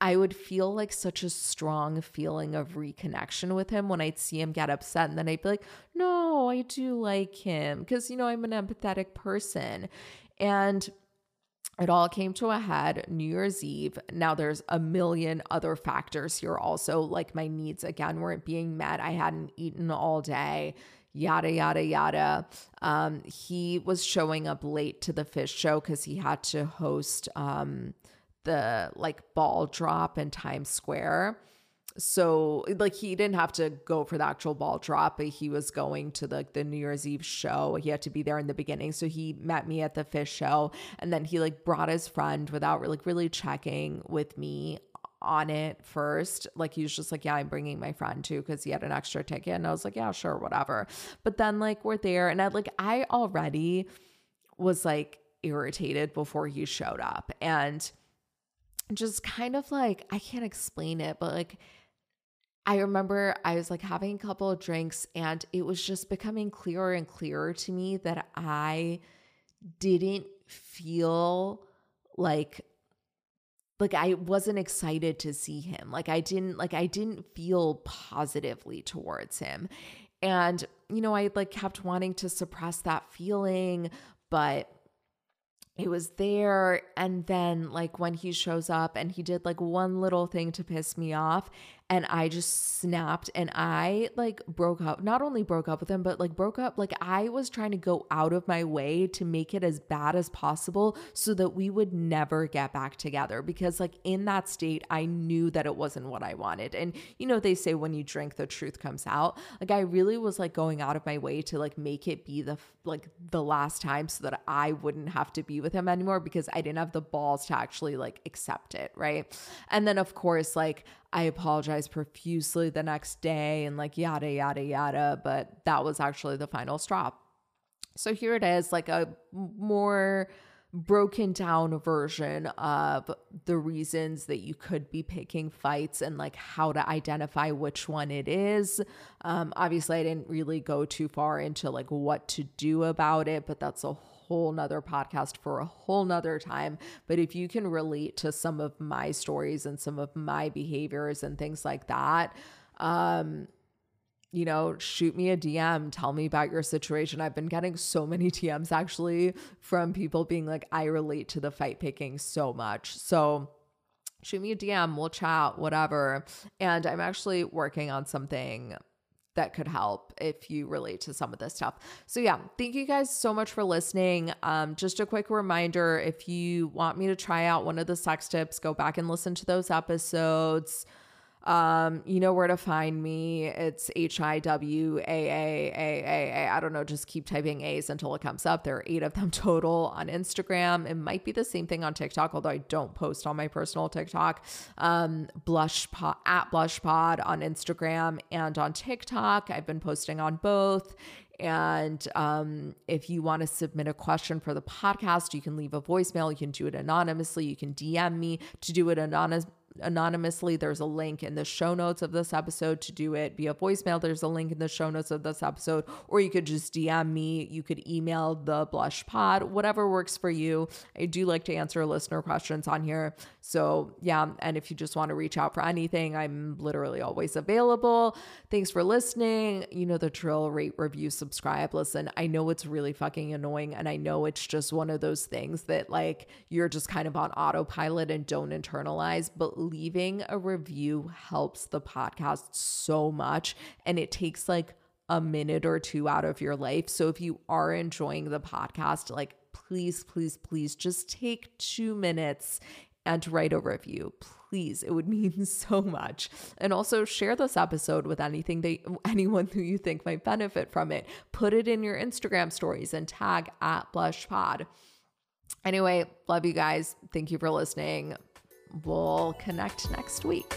I would feel like such a strong feeling of reconnection with him when I'd see him get upset. And then I'd be like, no, I do like him because, you know, I'm an empathetic person. And it all came to a head New Year's Eve. Now there's a million other factors here also, like my needs again weren't being met. I hadn't eaten all day, yada yada yada. Um, he was showing up late to the fish show because he had to host um, the like ball drop in Times Square so like he didn't have to go for the actual ball drop but he was going to the, the new year's eve show. He had to be there in the beginning. So he met me at the fish show and then he like brought his friend without like really checking with me on it first. Like he was just like yeah i'm bringing my friend too because he had an extra ticket. And i was like yeah sure whatever. But then like we're there and i like i already was like irritated before he showed up and just kind of like i can't explain it but like I remember I was like having a couple of drinks and it was just becoming clearer and clearer to me that I didn't feel like like I wasn't excited to see him. Like I didn't like I didn't feel positively towards him. And you know, I like kept wanting to suppress that feeling, but it was there and then like when he shows up and he did like one little thing to piss me off and I just snapped and I like broke up. Not only broke up with him, but like broke up. Like I was trying to go out of my way to make it as bad as possible so that we would never get back together. Because like in that state, I knew that it wasn't what I wanted. And you know, they say when you drink, the truth comes out. Like I really was like going out of my way to like make it be the like the last time so that I wouldn't have to be with him anymore because I didn't have the balls to actually like accept it. Right. And then of course, like I apologized profusely the next day and like yada, yada, yada. But that was actually the final straw. So here it is, like a more broken down version of the reasons that you could be picking fights and like how to identify which one it is. Um, obviously, I didn't really go too far into like what to do about it, but that's a whole nother podcast for a whole nother time. But if you can relate to some of my stories and some of my behaviors and things like that, um, you know, shoot me a DM, tell me about your situation. I've been getting so many DMs actually from people being like, I relate to the fight picking so much. So, shoot me a DM, we'll chat, whatever. And I'm actually working on something that could help if you relate to some of this stuff. So yeah, thank you guys so much for listening. Um, just a quick reminder, if you want me to try out one of the sex tips, go back and listen to those episodes. Um, you know where to find me. It's H I W A A A A A. I don't know, just keep typing A's until it comes up. There are eight of them total on Instagram. It might be the same thing on TikTok, although I don't post on my personal TikTok. Um, blush pod, at blush pod on Instagram and on TikTok. I've been posting on both. And um, if you want to submit a question for the podcast, you can leave a voicemail. You can do it anonymously. You can DM me to do it anonymous anonymously, there's a link in the show notes of this episode to do it via voicemail. There's a link in the show notes of this episode, or you could just DM me. You could email the blush pod, whatever works for you. I do like to answer listener questions on here. So, yeah. And if you just want to reach out for anything, I'm literally always available. Thanks for listening. You know the drill, rate, review, subscribe. Listen, I know it's really fucking annoying. And I know it's just one of those things that like you're just kind of on autopilot and don't internalize, but leaving a review helps the podcast so much. And it takes like a minute or two out of your life. So if you are enjoying the podcast, like please, please, please just take two minutes and write a review. Please, it would mean so much. And also share this episode with anything that anyone who you think might benefit from it. Put it in your Instagram stories and tag at Blush Pod. Anyway, love you guys. Thank you for listening. We'll connect next week.